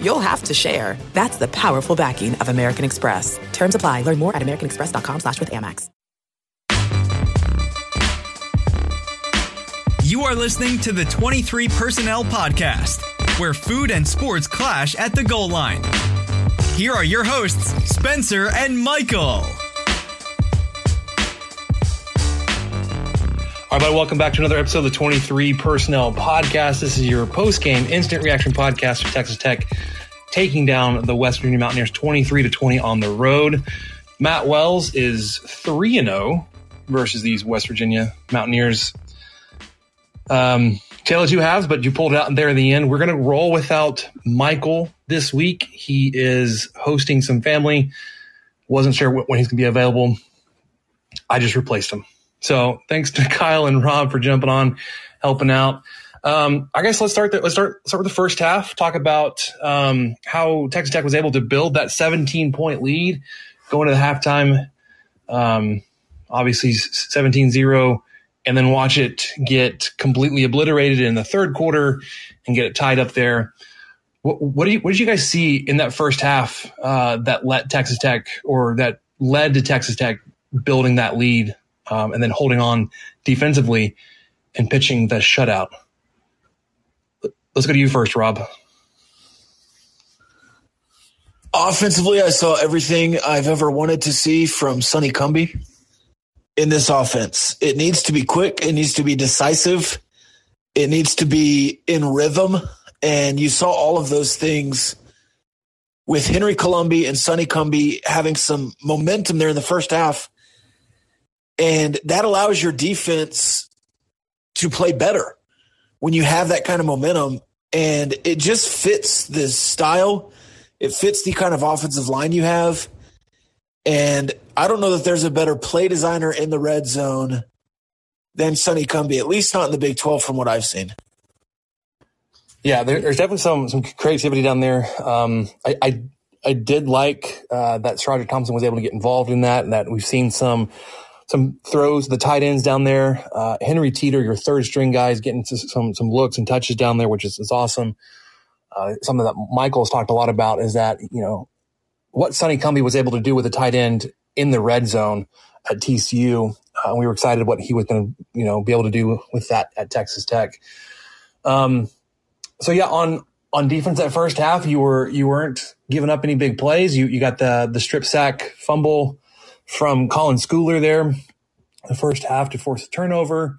you'll have to share. That's the powerful backing of American Express. Terms apply. Learn more at americanexpress.com slash with Amex. You are listening to the 23 Personnel Podcast, where food and sports clash at the goal line. Here are your hosts, Spencer and Michael. All right, welcome back to another episode of the 23 Personnel Podcast. This is your post-game instant reaction podcast for Texas Tech, taking down the West Virginia Mountaineers 23 to 20 on the road. Matt Wells is 3 and 0 versus these West Virginia Mountaineers. Um, tail of two halves, but you pulled it out there in the end. We're going to roll without Michael this week. He is hosting some family. Wasn't sure when he's going to be available. I just replaced him. So thanks to Kyle and Rob for jumping on, helping out. Um, I guess let's start. The, let's start start with the first half. Talk about um, how Texas Tech was able to build that 17 point lead going to the halftime. Um, obviously 17-0 and then watch it get completely obliterated in the third quarter and get it tied up there. What, what, do you, what did you guys see in that first half uh, that let Texas Tech or that led to Texas Tech building that lead um, and then holding on defensively and pitching the shutout? Let's go to you first, Rob. Offensively, I saw everything I've ever wanted to see from Sonny Cumbie in this offense. It needs to be quick. It needs to be decisive. It needs to be in rhythm. And you saw all of those things with Henry Colombi and Sonny Cumbie having some momentum there in the first half. And that allows your defense to play better when you have that kind of momentum. And it just fits this style. It fits the kind of offensive line you have. And I don't know that there's a better play designer in the red zone than Sonny Cumbie, at least not in the Big 12 from what I've seen. Yeah, there, there's definitely some some creativity down there. Um, I, I, I did like uh, that SaRodorick Thompson was able to get involved in that, and that we've seen some some throws, the tight ends down there. Uh, Henry Teeter, your third string guy, is getting some some looks and touches down there, which is, is awesome. Uh, something that Michael's talked a lot about is that you know what Sonny Cumbie was able to do with a tight end in the red zone at TCU. Uh, we were excited what he was going to, you know, be able to do with that at Texas Tech. Um, so yeah, on on defense that first half, you were you weren't giving up any big plays. You you got the the strip sack fumble from Colin Schooler there, the first half to force a turnover,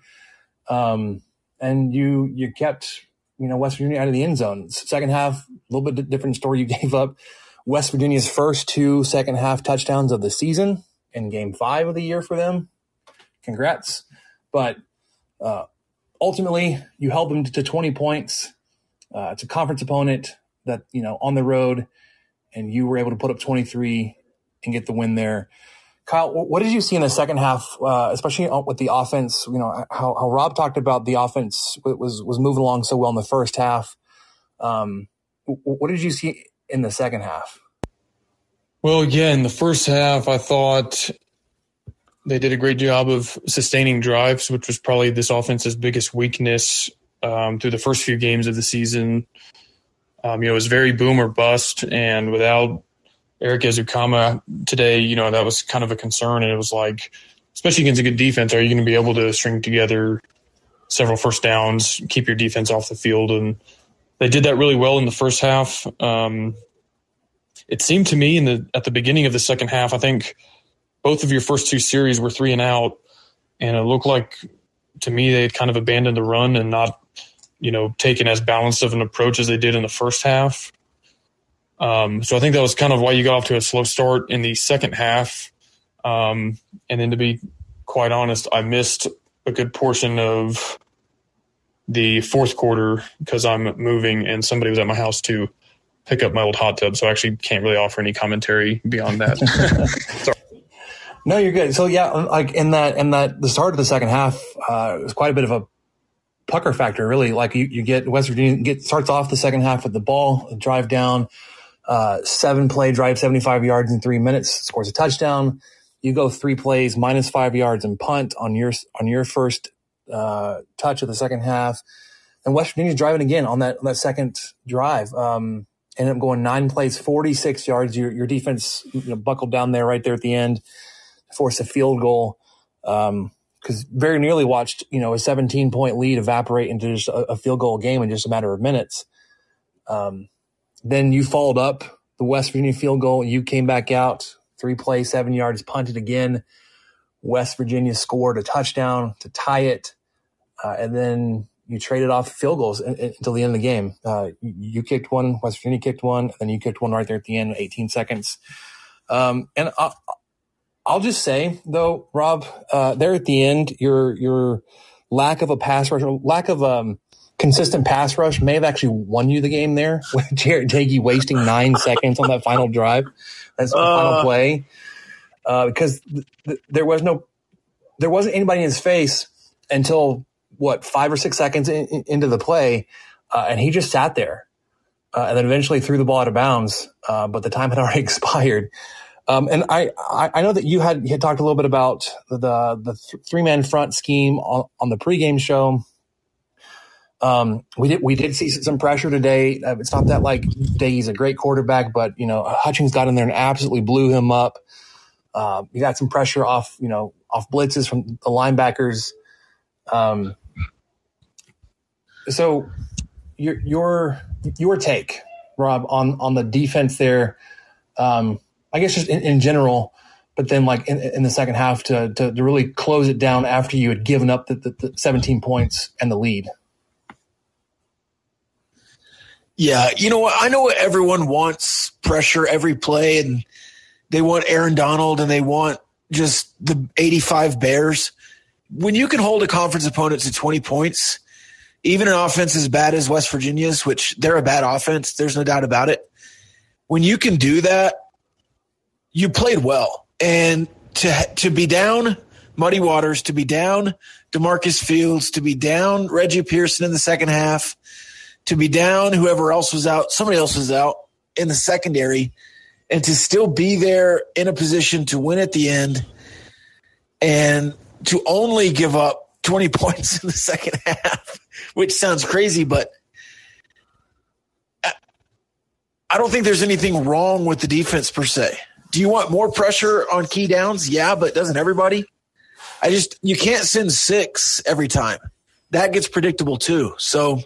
um, and you you kept you know West Virginia out of the end zone. Second half, a little bit different story. You gave up West Virginia's first two second half touchdowns of the season in game five of the year for them. Congrats. But uh, ultimately, you held them to 20 points. Uh, it's a conference opponent that, you know, on the road, and you were able to put up 23 and get the win there. Kyle, what did you see in the second half, uh, especially with the offense? You know how, how Rob talked about the offense was was moving along so well in the first half. Um, what did you see in the second half? Well, yeah, in the first half, I thought they did a great job of sustaining drives, which was probably this offense's biggest weakness um, through the first few games of the season. Um, you know, it was very boom or bust, and without Erik Ezukanma today, you know, that was kind of a concern. And it was like, especially against a good defense, are you going to be able to string together several first downs, keep your defense off the field? And they did that really well in the first half. Um, it seemed to me in the at the beginning of the second half, I think both of your first two series were three and out, and it looked like to me they had kind of abandoned the run and not, you know, taken as balanced of an approach as they did in the first half. Um, so I think that was kind of why you got off to a slow start in the second half. Um, and then to be quite honest, I missed a good portion of the fourth quarter because I'm moving and somebody was at my house to pick up my old hot tub. So I actually can't really offer any commentary beyond that. No, you're good. So yeah, like in that in that the start of the second half uh, was quite a bit of a pucker factor. Really, like you, you get West Virginia get starts off the second half with the ball, drive down, uh, seven play drive, seventy five yards in three minutes, scores a touchdown. You go three plays, minus five yards, and punt on your on your first uh, touch of the second half. And West Virginia's driving again on that on that second drive. Um, ended up going nine plays, 46 yards. Your, your defense you know, buckled down there right there at the end, forced a field goal. Um, cause very nearly watched, you know, a 17 point lead evaporate into just a, a field goal game in just a matter of minutes. Um, then you followed up the West Virginia field goal. You came back out three plays, seven yards, punted again. West Virginia scored a touchdown to tie it. Uh, and then you traded off field goals in, in, until the end of the game. Uh, you, you, kicked one, West Virginia kicked one, and then you kicked one right there at the end, 18 seconds. Um, and I'll, I'll, just say though, Rob, uh, there at the end, your your lack of a pass rush, lack of um, consistent pass rush, may have actually won you the game there. With Jarret Doege wasting nine seconds on that final drive, that's the uh, final play, uh, because th- th- there was no, there wasn't anybody in his face until what five or six seconds in, in, into the play, uh, and he just sat there, uh, and then eventually threw the ball out of bounds. Uh, but the time had already expired. Um, and I, I know that you had you had talked a little bit about the the three man front scheme on, on the pregame show. Um, we did we did see some pressure today. Uh, it's not that like Doege's a great quarterback, but you know Hutchings got in there and absolutely blew him up. Uh, you got some pressure off you know off blitzes from the linebackers. Um, so your your your take, Rob, on on the defense there. Um, I guess just in, in, general, but then like in, in the second half to, to, to really close it down after you had given up the, the, the 17 points and the lead. Yeah, you know what? I know everyone wants pressure every play, and they want Aaron Donald, and they want just the 85 Bears. When you can hold a conference opponent to 20 points, even an offense as bad as West Virginia's, which they're a bad offense, there's no doubt about it. When you can do that, you played well. And to to be down Muddy Waters, to be down DaMarcus Fields, to be down Reggie Pearson in the second half, to be down whoever else was out, somebody else was out in the secondary, and to still be there in a position to win at the end and to only give up 20 points in the second half, which sounds crazy, but I don't think there's anything wrong with the defense per se. Do you want more pressure on key downs? Yeah, but doesn't everybody? I just, you can't send six every time. That gets predictable too. So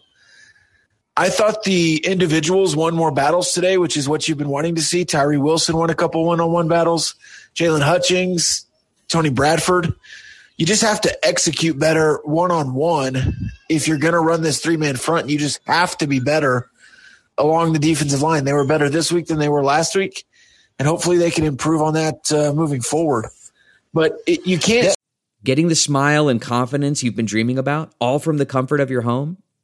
I thought the individuals won more battles today, which is what you've been wanting to see. Tyree Wilson won a couple one on one battles. Jaylon Hutchings, Tony Bradford you just have to execute better one on one if you're going to run this three man front. You just have to be better along the defensive line. They were better this week than they were last week, and hopefully they can improve on that uh, moving forward. But it, you can't. Getting the smile and confidence you've been dreaming about, all from the comfort of your home,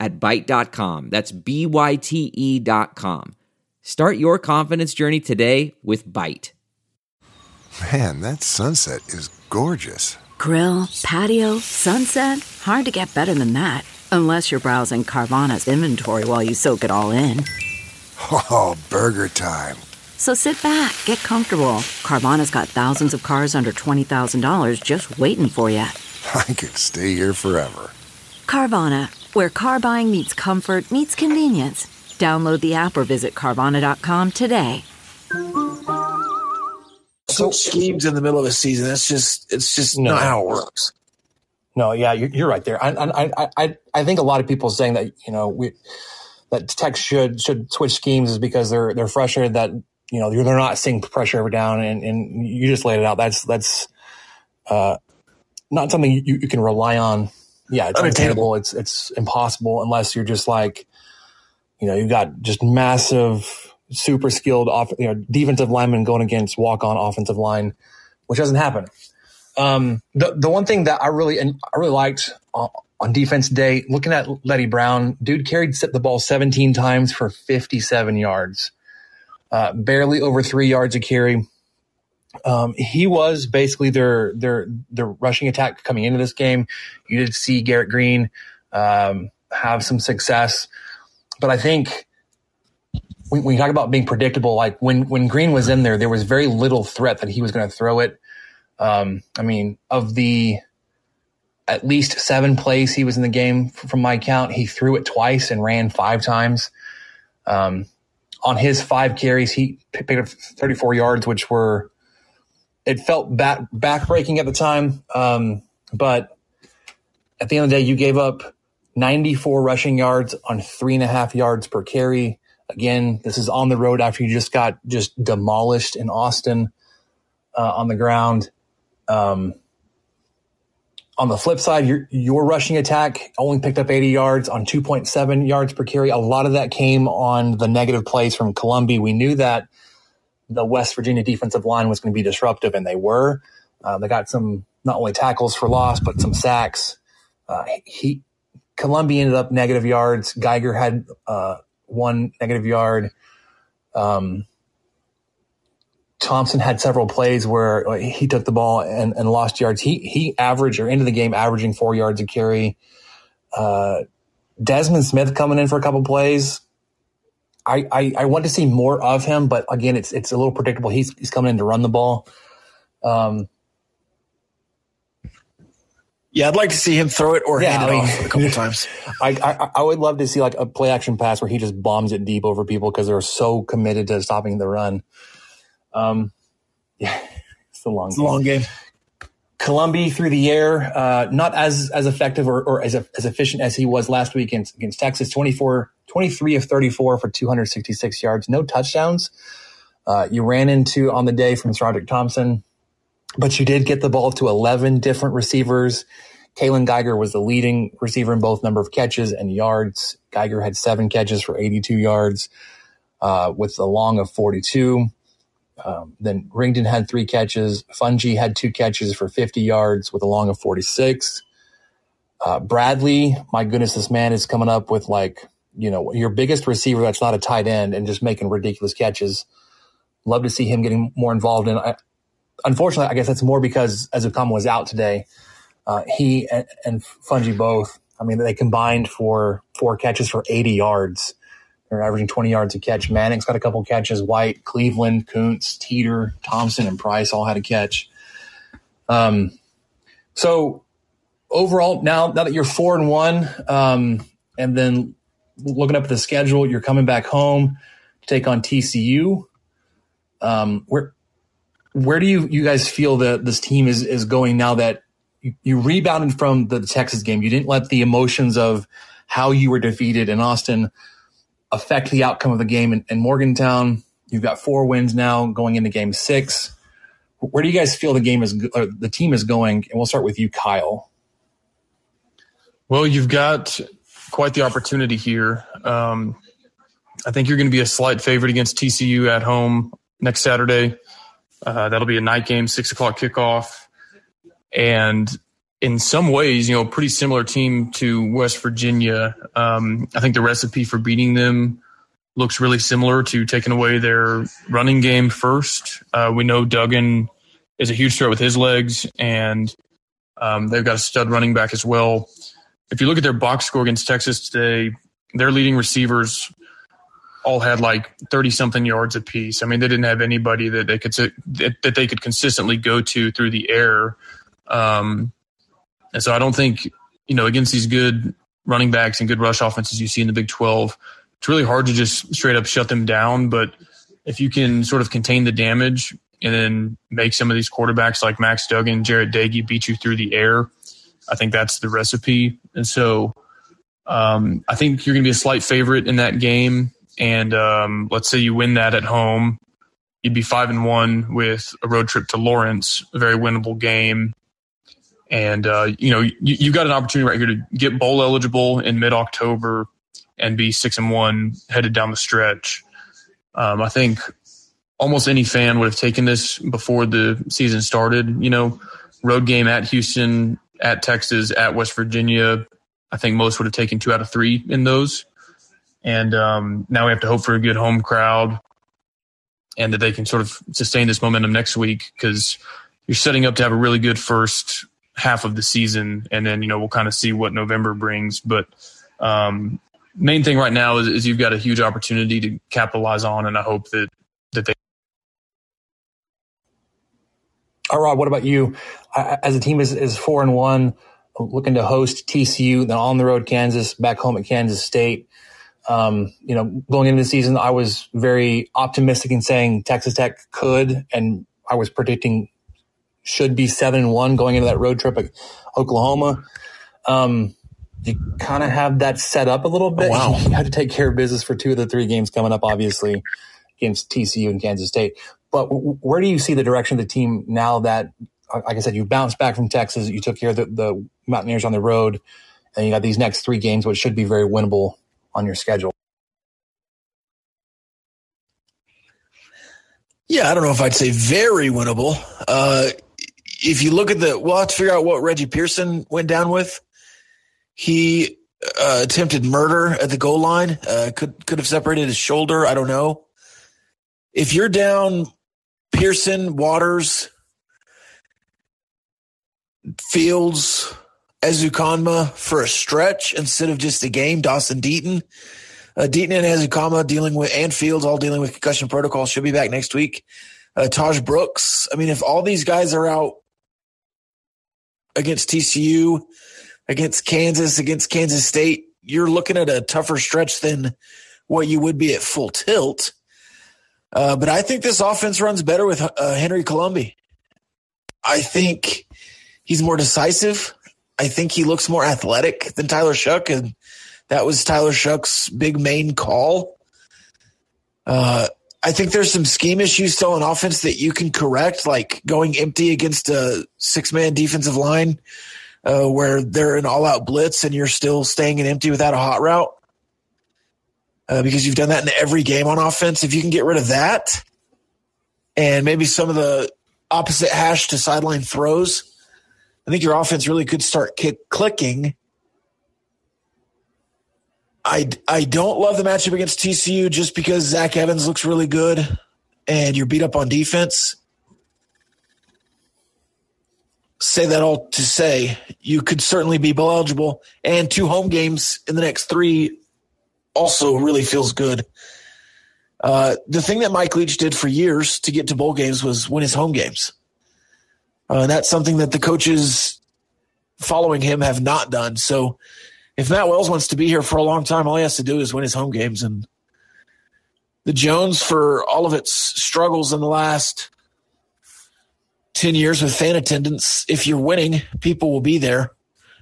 at Byte.com. That's B Y T E.com. Start your confidence journey today with Byte. Man, that sunset is gorgeous. Grill, patio, sunset. Hard to get better than that. Unless you're browsing Carvana's inventory while you soak it all in. Oh, burger time. So sit back, get comfortable. Carvana's got thousands of cars under $20,000 just waiting for you. I could stay here forever. Carvana, where car buying meets comfort, meets convenience. Download the app or visit Carvana.com today so, schemes in the middle of a season. That's just it's just no. not how it works. No, yeah, you're, you're right there. I, I, I, I think a lot of people saying that you know we that Tech should should switch schemes is because they're they're frustrated that you know they're not seeing pressure ever down, and, and you just laid it out. That's that's uh, not something you, you can rely on. Yeah, it's unattainable. It's it's impossible unless you're just like, you know, you've got just massive, super skilled off, you know, defensive linemen going against walk on offensive line, which doesn't happen. Um, the the one thing that I really and I really liked on, on defense day, looking at Leddie Brown, dude carried the ball 17 times for 57 yards, uh, barely over three yards a carry. Um, he was basically their their their rushing attack coming into this game. You did see Garrett Greene um, have some success, but I think when, when you talk about being predictable, like when when Greene was in there, there was very little threat that he was going to throw it. Um, I mean, of the at least seven plays he was in the game from my count, he threw it twice and ran five times. Um, on his five carries, he picked up 34 yards, which were it felt back backbreaking at the time. Um, but at the end of the day, you gave up 94 rushing yards on three and a half yards per carry. Again, this is on the road after you just got just demolished in Austin uh, on the ground. Um, on the flip side, your your rushing attack only picked up 80 yards on 2.7 yards per carry. A lot of that came on the negative plays from Colombi. We knew that the West Virginia defensive line was going to be disruptive, and they were. Uh, they got some not only tackles for loss, but some sacks. Uh, he Colombi ended up negative yards. Geiger had uh, one negative yard. Um, Thompson had several plays where he took the ball and, and lost yards. He he averaged or into the game averaging four yards a carry. Uh, Desmond Smith coming in for a couple plays I, I, I, want to see more of him, but again, it's it's a little predictable. He's he's coming in to run the ball. Um, yeah, I'd like to see him throw it or yeah, hand it I mean, off a couple times. I, I, I would love to see like a play action pass where he just bombs it deep over people because they're so committed to stopping the run. Um, yeah, it's a long it's a long game. Colombi through the air, uh, not as as effective or, or as as efficient as he was last week against, against Texas. Twenty four 23 of 34 for 266 yards, no touchdowns. Uh, you ran into on the day from SaRodorick Thompson, but you did get the ball to 11 different receivers. Kaylon Geiger was the leading receiver in both number of catches and yards. Geiger had seven catches for 82 yards uh, with a long of 42. Um, then Rigdon had three catches. Fouonji had two catches for 50 yards with a long of 46. Uh, Bradley, my goodness, this man is coming up with like you know, your biggest receiver that's not a tight end and just making ridiculous catches. Love to see him getting more involved. And I, unfortunately, I guess that's more because Ezukanma was out today. Uh, he and, and Fouonji both. I mean, they combined for four catches for 80 yards. They're averaging 20 yards a catch. Manning's got a couple catches. White, Cleveland, Koontz, Teeter, Thompson, and Price all had a catch. Um, so overall, now now that you're four and one, um, and then looking up the schedule, you're coming back home to take on TCU. Um, where where do you you guys feel that this team is is going now that you, you rebounded from the Texas game? You didn't let the emotions of how you were defeated in Austin affect the outcome of the game in, in Morgantown. You've got four wins now going into game six. Where do you guys feel the game is, the team is going? And we'll start with you, Kyle. Well, you've got quite the opportunity here. Um, I think you're going to be a slight favorite against TCU at home next Saturday. Uh, that'll be a night game, six o'clock kickoff. And in some ways, you know, a pretty similar team to West Virginia. Um, I think the recipe for beating them looks really similar to taking away their running game first. Uh, we know Duggan is a huge threat with his legs, and um, they've got a stud running back as well if you look at their box score against Texas today, their leading receivers all had like 30 something yards apiece. I mean, they didn't have anybody that they could that, they could consistently go to through the air. Um, and so I don't think, you know, against these good running backs and good rush offenses you see in the Big 12, it's really hard to just straight up shut them down. But if you can sort of contain the damage and then make some of these quarterbacks like Max Duggan, Jarret Doege beat you through the air, I think that's the recipe. And so um, I think you're going to be a slight favorite in that game. And um, let's say you win that at home, you'd be five and one with a road trip to Lawrence, a very winnable game. And, uh, you know, you, you got an opportunity right here to get bowl eligible in mid October and be six and one headed down the stretch. Um, I think almost any fan would have taken this before the season started. You know, road game at Houston, at Texas, at West Virginia. I think most would have taken two out of three in those. And um, now we have to hope for a good home crowd and that they can sort of sustain this momentum next week because you're setting up to have a really good first half of the season. And then, you know, we'll kind of see what November brings. But um, main thing right now is, is you've got a huge opportunity to capitalize on. And I hope that, that they All right, what about you? As a team is, is four and one, looking to host TCU, then on the road Kansas, back home at Kansas State. Um, you know, going into the season, I was very optimistic in saying Texas Tech could, and I was predicting should be seven and one going into that road trip at Oklahoma. Um, you kind of have that set up a little bit. Oh, wow. You have to take care of business for two of the three games coming up, obviously, against TCU and Kansas State. But where do you see the direction of the team now that, like I said, you bounced back from Texas, you took care of the, the Mountaineers on the road, and you got these next three games, which should be very winnable on your schedule? Yeah, I don't know if I'd say very winnable. Uh, if you look at the, we'll figure out what Reggie Pearson went down with. He uh, attempted murder at the goal line. Uh, could could have separated his shoulder. I don't know. If you're down Pearson, Waters, Fields, Ezukanma for a stretch instead of just a game. Dawson Deaton, uh, Deaton and Ezukanma dealing with and Fields all dealing with concussion protocol should be back next week. Uh, Tahj Brooks. I mean, if all these guys are out against TCU, against Kansas, against Kansas State, you're looking at a tougher stretch than what you would be at full tilt. Uh, but I think this offense runs better with uh, Henry Colombi. I think he's more decisive. I think he looks more athletic than Tyler Shough, and that was Tyler Shough's big main call. Uh, I think there's some scheme issues still on offense that you can correct, like going empty against a six man defensive line uh, where they're an all out blitz and you're still staying in empty without a hot route uh, because you've done that in every game on offense. If you can get rid of that and maybe some of the opposite hash to sideline throws, I think your offense really could start kick, clicking. I, I don't love the matchup against TCU just because Zach Evans looks really good and you're beat up on defense. Say that all to say you could certainly be bowl eligible, and two home games in the next three also really feels good. Uh, the thing that Mike Leach did for years to get to bowl games was win his home games. Uh, and that's something that the coaches following him have not done. So if Matt Wells wants to be here for a long time, all he has to do is win his home games. And the Jones, for all of its struggles in the last 10 years with fan attendance, if you're winning, people will be there.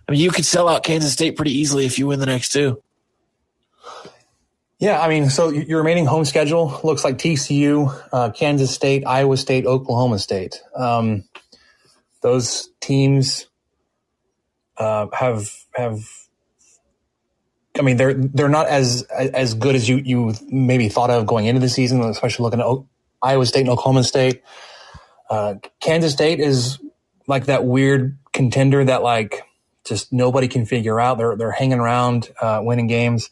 I mean, you could sell out Kansas State pretty easily if you win the next two. Yeah, I mean, so your remaining home schedule looks like TCU, uh, Kansas State, Iowa State, Oklahoma State. Um, those teams uh, have have. I mean, they're they're not as as good as you you maybe thought of going into the season, especially looking at Iowa State and Oklahoma State. Uh, Kansas State is like that weird contender that like just nobody can figure out. They're they're hanging around, uh, winning games.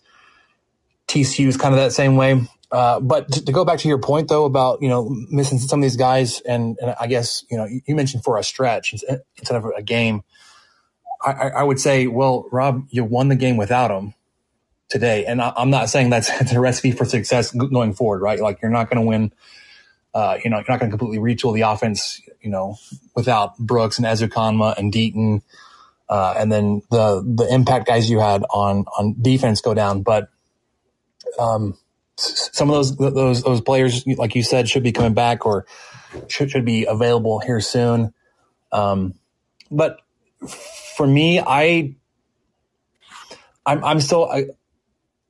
TCU is kind of that same way. Uh, but to, to, go back to your point though about you know missing some of these guys, and, and I guess you know you mentioned for a stretch instead of a game. I, I, would say, well, Rob, you won the game without them today, and I, am not saying that's, a recipe for success going forward, right? Like you're not going to win. Uh, you know, you're not going to completely retool the offense, you know, without Brooks and Ezukanma and Deaton, uh, and then the the impact guys you had on on defense go down. But um, some of those those those players, like you said, should be coming back or should should be available here soon. Um, but for me, I I'm I'm still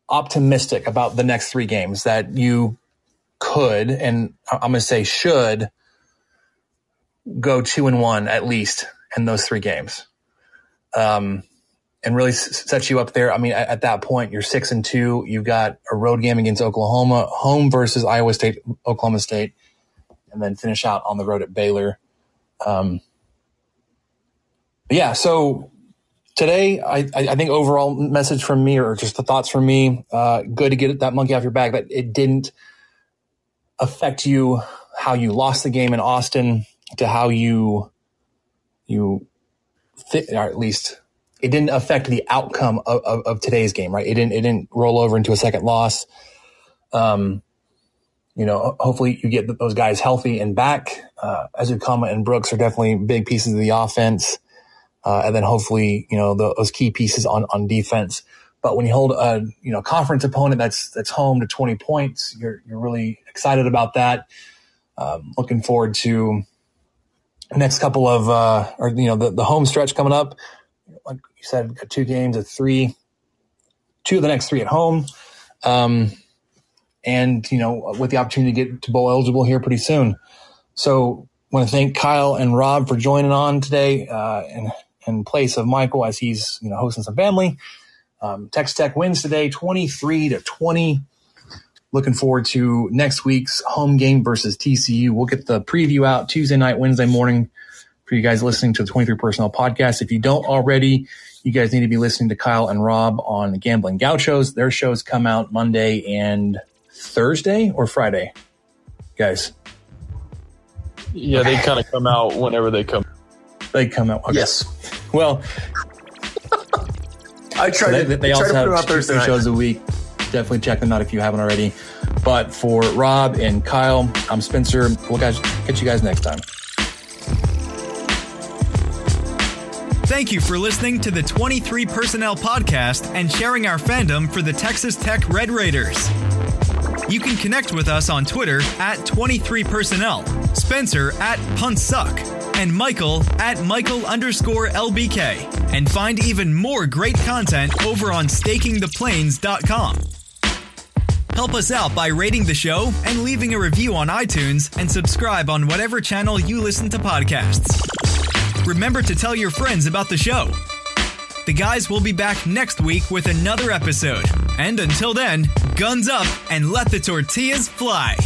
optimistic about the next three games that you could, and I'm going to say should go two and one at least in those three games. um, and really s- set you up there. I mean, at, at, that point, you're six and two. You've got a road game against Oklahoma, home versus Iowa State, Oklahoma State, and then finish out on the road at Baylor. Um, yeah, so today, I, I think overall message from me, or just the thoughts from me, uh, good to get that monkey off your back. That it didn't affect you how you lost the game in Austin to how you you fit, or at least it didn't affect the outcome of, of, of, today's game, right? It didn't it didn't roll over into a second loss. Um, you know, hopefully you get those guys healthy and back. Uh, Ezukanma and Brooks are definitely big pieces of the offense. Uh, and then hopefully, you know, the, those key pieces on, on defense. But when you hold a, you know, conference opponent that's, that's home to 20 points, you're, you're really excited about that. Um, looking forward to next couple of, uh, or, you know, the, the home stretch coming up. Like you said, two games of three, two of the next three at home. Um, and, you know, with the opportunity to get to bowl eligible here pretty soon. So I want to thank Kyle and Rob for joining on today, uh, in, in place of Michael as he's, you know, hosting some family. Um, Texas Tech wins today, 23 to 20. Looking forward to next week's home game versus TCU. We'll get the preview out Tuesday night, Wednesday morning for you guys listening to the 23 Personnel podcast. If you don't already, you guys need to be listening to Kyle and Rob on the Gambling Gauchos. Their shows come out Monday and Thursday or Friday, guys. Yeah, they kind of come out whenever they come. They come out. Okay. Yes. Well, I try so they, to. They I also try to have two shows a week. Definitely check them out if you haven't already. But for Rob and Kyle, I'm Spencer. We'll guys catch you guys next time. Thank you for listening to the 23 Personnel Podcast and sharing our fandom for the Texas Tech Red Raiders. You can connect with us on Twitter at 23personnel, Spencer at Puntsuck, and Michael at Michael underscore LBK. And find even more great content over on stakingtheplains.com. Help us out by rating the show and leaving a review on iTunes and subscribe on whatever channel you listen to podcasts. Remember to tell your friends about the show. The guys will be back next week with another episode. And until then, guns up and let the tortillas fly.